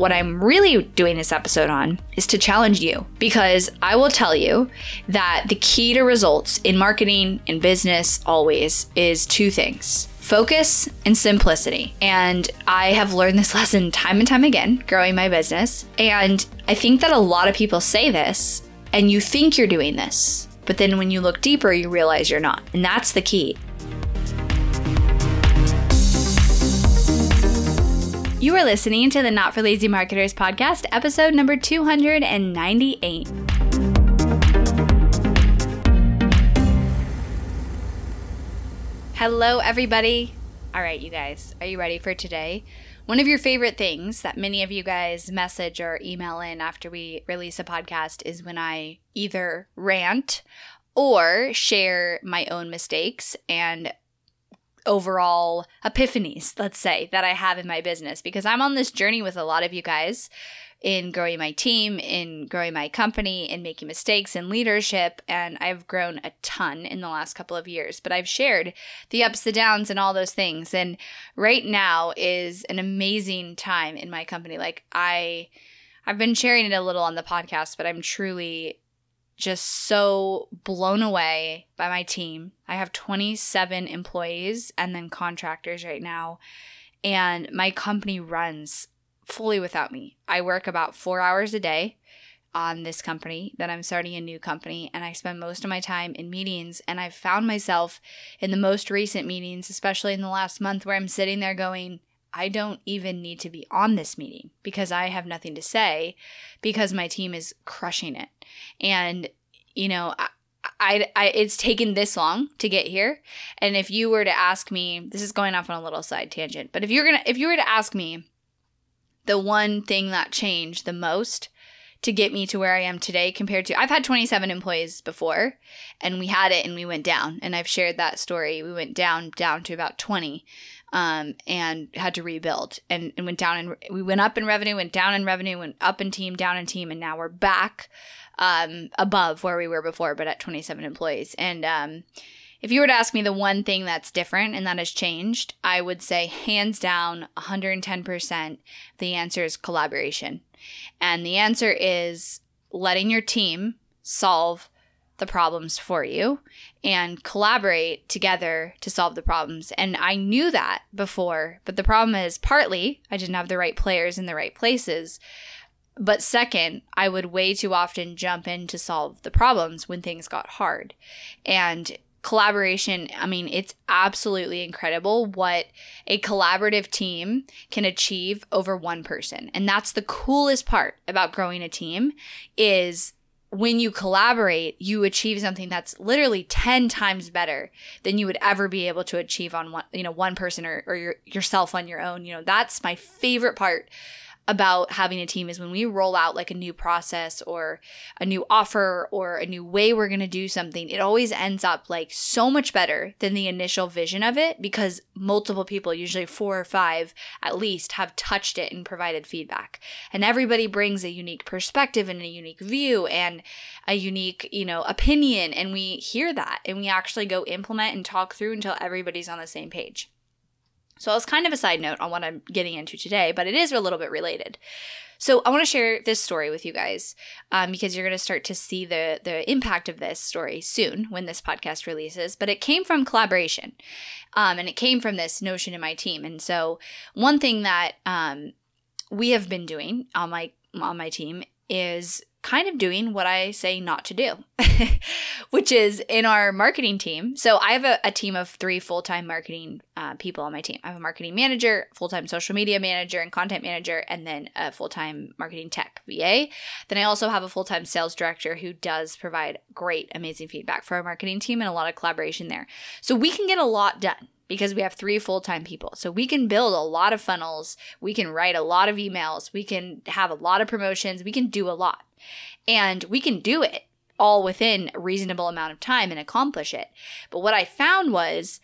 what I'm really doing this episode on is to challenge you because I will tell you that the key to results in marketing and business always is two things focus and simplicity. And I have learned this lesson time and time again growing my business. And I think that a lot of people say this and you think you're doing this, but then when you look deeper, you realize you're not. And that's the key. You are listening to the Not for Lazy Marketers podcast, episode number 298. Hello, everybody. All right, you guys, are you ready for today? One of your favorite things that many of you guys message or email in after we release a podcast is when I either rant or share my own mistakes and overall epiphanies, let's say, that I have in my business because I'm on this journey with a lot of you guys in growing my team, in growing my company, in making mistakes in leadership. And I've grown a ton in the last couple of years, but I've shared the ups, the downs, and all those things. And right now is an amazing time in my company. Like, I. I've been sharing it a little on the podcast, but I'm truly just so blown away by my team. I have 27 employees and then contractors right now, and my company runs fully without me. I work about four hours a day on this company, then I'm starting a new company, and I spend most of my time in meetings. And I've found myself in the most recent meetings, especially in the last month, where I'm sitting there going, I don't even need to be on this meeting because I have nothing to say because my team is crushing it. And, you know, I, I, I, it's taken this long to get here. And if you were to ask me this is going off on a little side tangent but if you're gonna if you were to ask me the one thing that changed the most to get me to where I am today compared to I've had 27 employees before and we had it and we went down. And I've shared that story. We went down down to about 20 um, and had to rebuild and, and went down and we went up in revenue went down in revenue went up in team down in team and now we're back um, above where we were before but at 27 employees and um, if you were to ask me the one thing that's different and that has changed, I would say hands down 110%, the answer is collaboration. And the answer is letting your team solve the problems for you and collaborate together to solve the problems. And I knew that before, but the problem is partly I didn't have the right players in the right places. But second, I would way too often jump in to solve the problems when things got hard. And collaboration, I mean, it's absolutely incredible what a collaborative team can achieve over one person. And that's the coolest part about growing a team is when you collaborate, you achieve something that's literally 10 times better than you would ever be able to achieve on one, you know, one person or, or your, yourself on your own. You know, that's my favorite part about having a team is when we roll out like a new process or a new offer or a new way we're going to do something, it always ends up like so much better than the initial vision of it because multiple people, usually four or five at least, have touched it and provided feedback. And everybody brings a unique perspective and a unique view and a unique, you know, opinion. And we hear that and we actually go implement and talk through until everybody's on the same page. So it's kind of a side note on what I'm getting into today, but it is a little bit related. So I want to share this story with you guys um, because you're going to start to see the the impact of this story soon when this podcast releases. But it came from collaboration, um, and it came from this notion in my team. And so one thing that um, we have been doing on my on my team is kind of doing what I say not to do, which is in our marketing team. So I have a, a team of three full time marketing uh, people on my team. I have a marketing manager, full time social media manager, and content manager, and then a full time marketing tech VA. Then I also have a full time sales director who does provide great, amazing feedback for our marketing team and a lot of collaboration there. So we can get a lot done because we have three full time people. So we can build a lot of funnels, we can write a lot of emails, we can have a lot of promotions, we can do a lot. And we can do it all within a reasonable amount of time and accomplish it. But what I found was,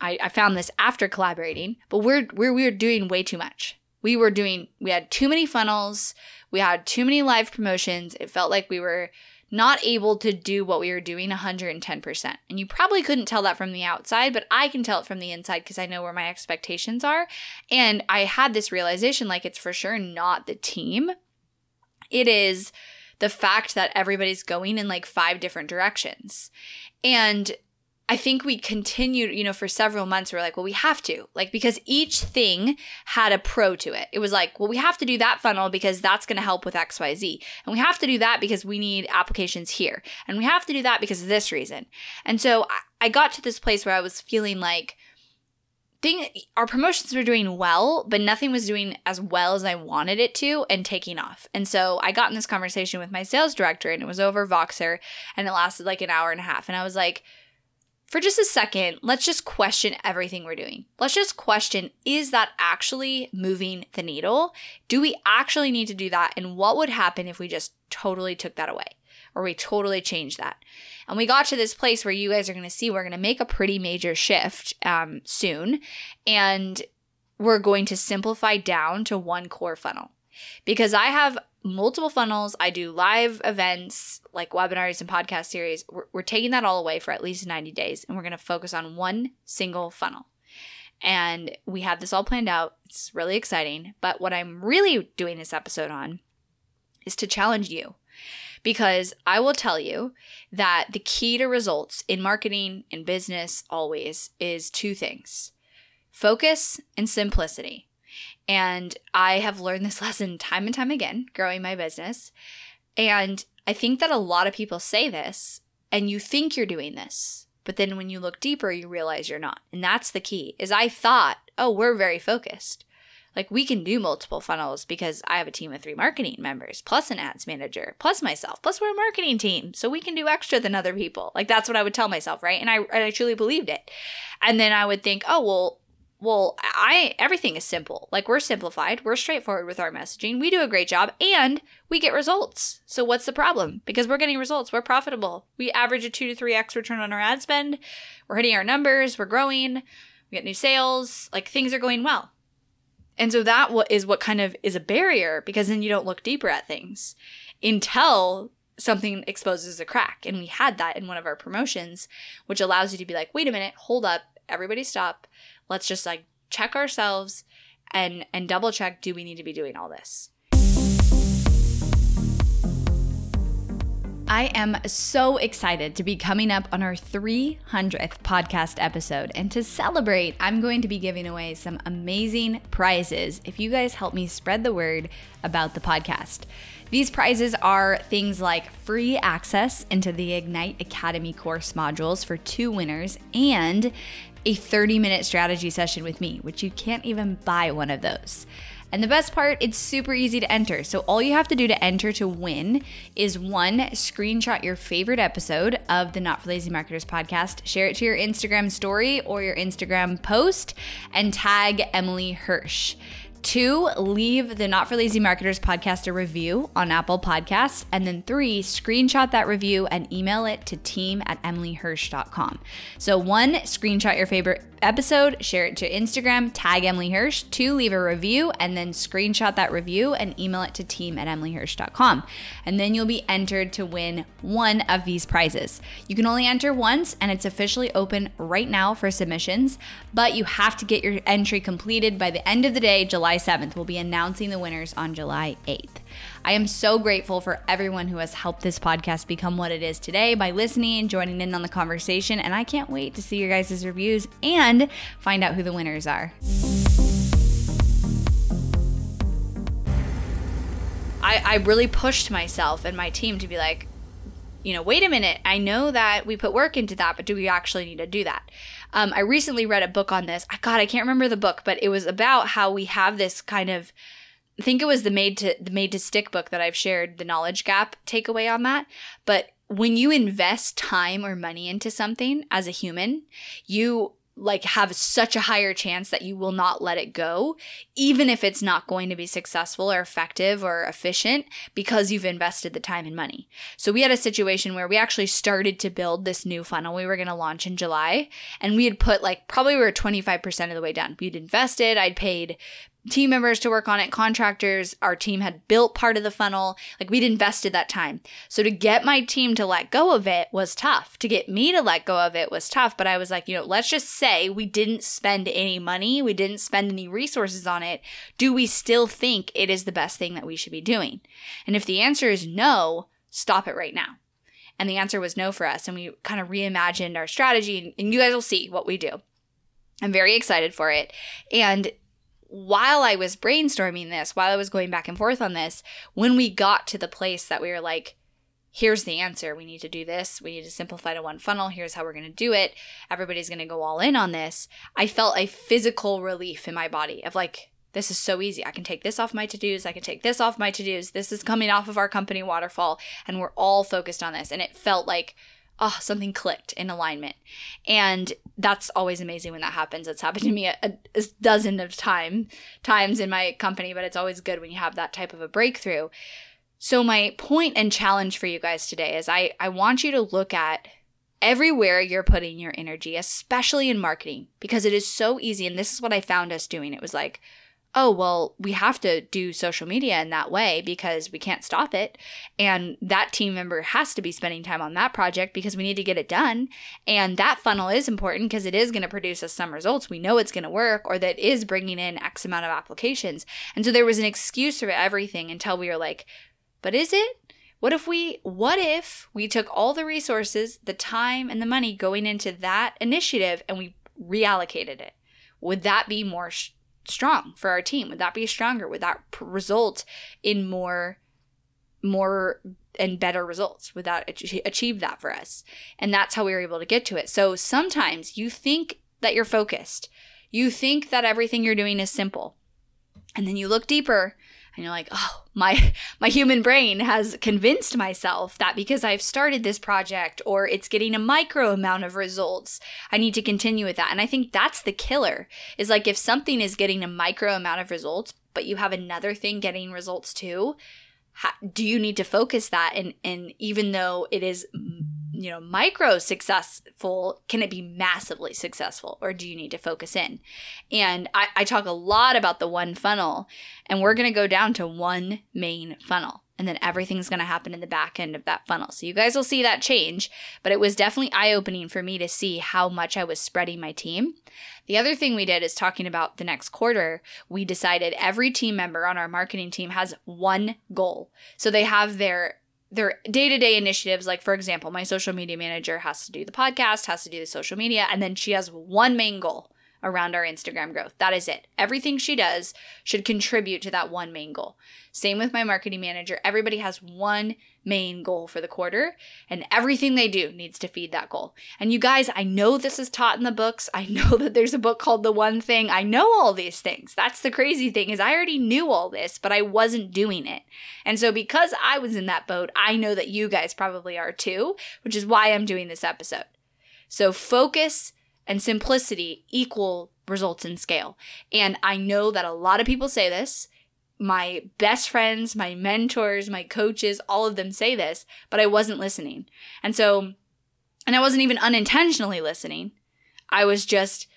I, I found this after collaborating, but we're, we're we were doing way too much. We were doing we had too many funnels, we had too many live promotions. It felt like we were not able to do what we were doing 110%. And you probably couldn't tell that from the outside, but I can tell it from the inside because I know where my expectations are. And I had this realization like it's for sure not the team. It is the fact that everybody's going in like five different directions. And I think we continued, you know, for several months. We are like, well, we have to, like, because each thing had a pro to it. It was like, well, we have to do that funnel because that's going to help with X, Y, Z, and we have to do that because we need applications here, and we have to do that because of this reason. And so I, I got to this place where I was feeling like, thing, our promotions were doing well, but nothing was doing as well as I wanted it to, and taking off. And so I got in this conversation with my sales director, and it was over Voxer, and it lasted like an hour and a half, and I was like for just a second, let's just question everything we're doing. Let's just question is that actually moving the needle? Do we actually need to do that? And what would happen if we just totally took that away or we totally changed that? And we got to this place where you guys are going to see we're going to make a pretty major shift um, soon. And we're going to simplify down to one core funnel because I have multiple funnels. I do live events like webinars and podcast series. We're, we're taking that all away for at least 90 days and we're going to focus on one single funnel. And we have this all planned out. It's really exciting. But what I'm really doing this episode on is to challenge you because I will tell you that the key to results in marketing, in business, always is two things focus and simplicity. And I have learned this lesson time and time again growing my business. And I think that a lot of people say this and you think you're doing this, but then when you look deeper you realize you're not. And that's the key. Is I thought, "Oh, we're very focused." Like we can do multiple funnels because I have a team of 3 marketing members plus an ads manager plus myself plus we're a marketing team so we can do extra than other people. Like that's what I would tell myself, right? And I and I truly believed it. And then I would think, "Oh, well, well, I everything is simple. Like we're simplified, we're straightforward with our messaging. We do a great job and we get results. So what's the problem? Because we're getting results, we're profitable. We average a 2 to 3x return on our ad spend. We're hitting our numbers, we're growing. We get new sales, like things are going well. And so that is what kind of is a barrier because then you don't look deeper at things until something exposes a crack. And we had that in one of our promotions, which allows you to be like, wait a minute, hold up, everybody stop let's just like check ourselves and and double check do we need to be doing all this I am so excited to be coming up on our 300th podcast episode. And to celebrate, I'm going to be giving away some amazing prizes if you guys help me spread the word about the podcast. These prizes are things like free access into the Ignite Academy course modules for two winners and a 30 minute strategy session with me, which you can't even buy one of those. And the best part, it's super easy to enter. So all you have to do to enter to win is one, screenshot your favorite episode of the Not for Lazy Marketers podcast, share it to your Instagram story or your Instagram post, and tag Emily Hirsch. Two, leave the Not for Lazy Marketers podcast a review on Apple Podcasts. And then three, screenshot that review and email it to team at emilyhirsch.com. So, one, screenshot your favorite episode, share it to Instagram, tag Emily Hirsch, to leave a review, and then screenshot that review and email it to team at emilyhirsch.com. And then you'll be entered to win one of these prizes. You can only enter once, and it's officially open right now for submissions, but you have to get your entry completed by the end of the day, July 7th. We'll be announcing the winners on July 8th. I am so grateful for everyone who has helped this podcast become what it is today by listening and joining in on the conversation. And I can't wait to see your guys' reviews and find out who the winners are. I, I really pushed myself and my team to be like, you know, wait a minute. I know that we put work into that, but do we actually need to do that? Um, I recently read a book on this. God, I can't remember the book, but it was about how we have this kind of I think it was the made to the made to stick book that I've shared the knowledge gap takeaway on that. But when you invest time or money into something as a human, you like have such a higher chance that you will not let it go even if it's not going to be successful or effective or efficient because you've invested the time and money. So we had a situation where we actually started to build this new funnel we were going to launch in July and we had put like probably we were 25% of the way done. We'd invested, I'd paid team members to work on it, contractors. Our team had built part of the funnel. Like we'd invested that time. So to get my team to let go of it was tough. To get me to let go of it was tough. But I was like, you know, let's just say we didn't spend any money, we didn't spend any resources on it. Do we still think it is the best thing that we should be doing? And if the answer is no, stop it right now. And the answer was no for us. And we kind of reimagined our strategy. And you guys will see what we do. I'm very excited for it. And while I was brainstorming this, while I was going back and forth on this, when we got to the place that we were like, here's the answer. We need to do this. We need to simplify to one funnel. Here's how we're going to do it. Everybody's going to go all in on this. I felt a physical relief in my body of like, this is so easy. I can take this off my to dos. I can take this off my to dos. This is coming off of our company waterfall, and we're all focused on this. And it felt like oh, something clicked in alignment. And that's always amazing when that happens. It's happened to me a, a, dozen of time times in my company, but it's always good when you have that type of a breakthrough. So my point and challenge for you guys today is I, I want you to look at everywhere you're putting your energy, especially in marketing, because it is so easy. And this is what I found us doing. It was like, oh, well, we have to do social media in that way because we can't stop it. And that team member has to be spending time on that project because we need to get it done. And that funnel is important because it is going to produce us some results. We know it's going to work or that is bringing in X amount of applications. And so there was an excuse for everything until we were like, but is it? What if we what if we took all the resources, the time and the money going into that initiative and we reallocated it? Would that be more strong for our team? Would that be stronger? Would that result in more, more and better results? Would that achieve that for us? And that's how we were able to get to it. So sometimes you think that you're focused, you think that everything you're doing is simple, and then you look deeper and you're like, oh, my my human brain has convinced myself that because I've started this project or it's getting a micro amount of results, I need to continue with that. And I think that's the killer. Is like if something is getting a micro amount of results, but you have another thing getting results too, how, do you need to focus that and and even though it is you know micro successful can it be massively successful or do you need to focus in? And i, I talk a lot about the one funnel and we're going to go down to one main funnel and then everything's going to happen in the back end of that funnel. So you guys will see that change but it was definitely eye-opening for me to see how much i was spreading my team. The other thing we did is talking about the next quarter, we decided every team member on our marketing team has one goal. So they have their their day-to-day initiatives like for example my social media manager has to do the podcast has to do the social media and then she has one main goal around our Instagram growth. That is it. Everything she does should contribute to that one main goal. Same with my marketing manager. Everybody has one main goal for the quarter, and everything they do needs to feed that goal. And you guys, I know this is taught in the books. I know that there's a book called The One Thing. I know all these things. That's the crazy thing is I already knew all this, but I wasn't doing it. And so because I was in that boat, I know that you guys probably are too, which is why I'm doing this episode. So focus and simplicity equal results in scale. And I know that a lot of people say this. My best friends, my mentors, my coaches, all of them say this, but I wasn't listening. And so, and I wasn't even unintentionally listening. I was just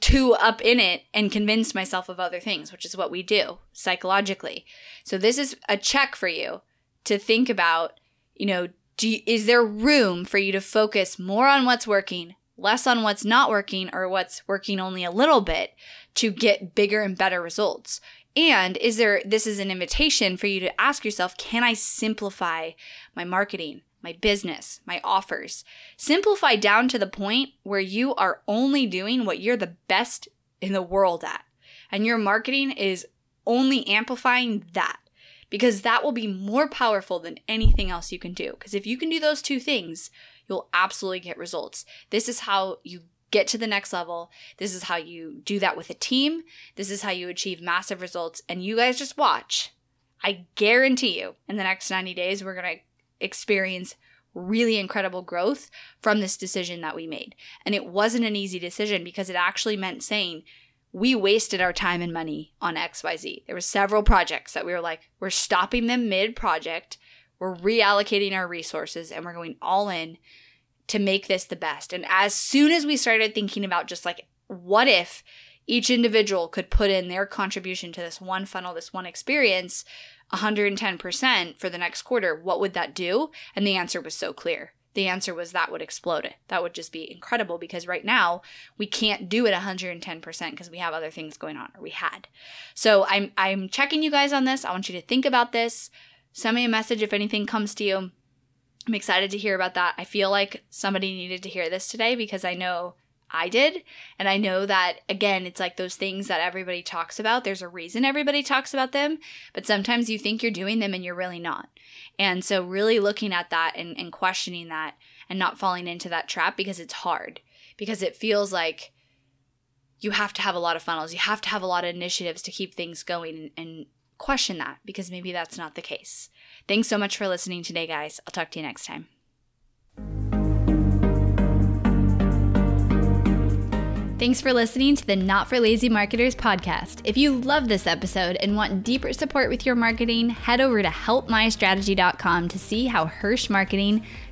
too up in it and convinced myself of other things, which is what we do psychologically. So this is a check for you to think about, you know, you, is there room for you to focus more on what's working, less on what's not working or what's working only a little bit to get bigger and better results? And is there, this is an invitation for you to ask yourself, can I simplify my marketing, my business, my offers? Simplify down to the point where you are only doing what you're the best in the world at. And your marketing is only amplifying that because that will be more powerful than anything else you can do. Because if you can do those two things, you'll absolutely get results. This is how you get to the next level. This is how you do that with a team. This is how you achieve massive results. And you guys just watch. I guarantee you, in the next 90 days, we're going to experience really incredible growth from this decision that we made. And it wasn't an easy decision because it actually meant saying, we wasted our time and money on XYZ. There were several projects that we were like, we're stopping them mid project we're reallocating our resources and we're going all in to make this the best. And as soon as we started thinking about just like, what if each individual could put in their contribution to this one funnel, this one experience, 110% for the next quarter, what would that do? And the answer was so clear. The answer was that would explode it. That would just be incredible because right now we can't do it 110% because we have other things going on or we had. So I'm I'm checking you guys on this. I want you to think about this. Send me a message if anything comes to you. I'm excited to hear about that. I feel like somebody needed to hear this today because I know I did. And I know that, again, it's like those things that everybody talks about. There's a reason everybody talks about them, but sometimes you think you're doing them and you're really not. And so, really looking at that and, and questioning that and not falling into that trap because it's hard, because it feels like you have to have a lot of funnels, you have to have a lot of initiatives to keep things going and, and question that because maybe that's not the case. Thanks so much for listening today, guys. I'll talk to you next time. Thanks for listening to the Not for Lazy Marketers podcast. If you love this episode and want deeper support with your marketing, head over to helpmystrategy.com to see how Hirsch Marketing